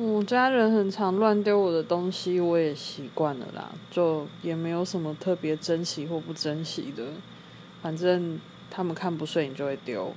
我家人很常乱丢我的东西我也习惯了啦就也没有什么特别珍惜或不珍惜的反正他们看不顺眼就会丢。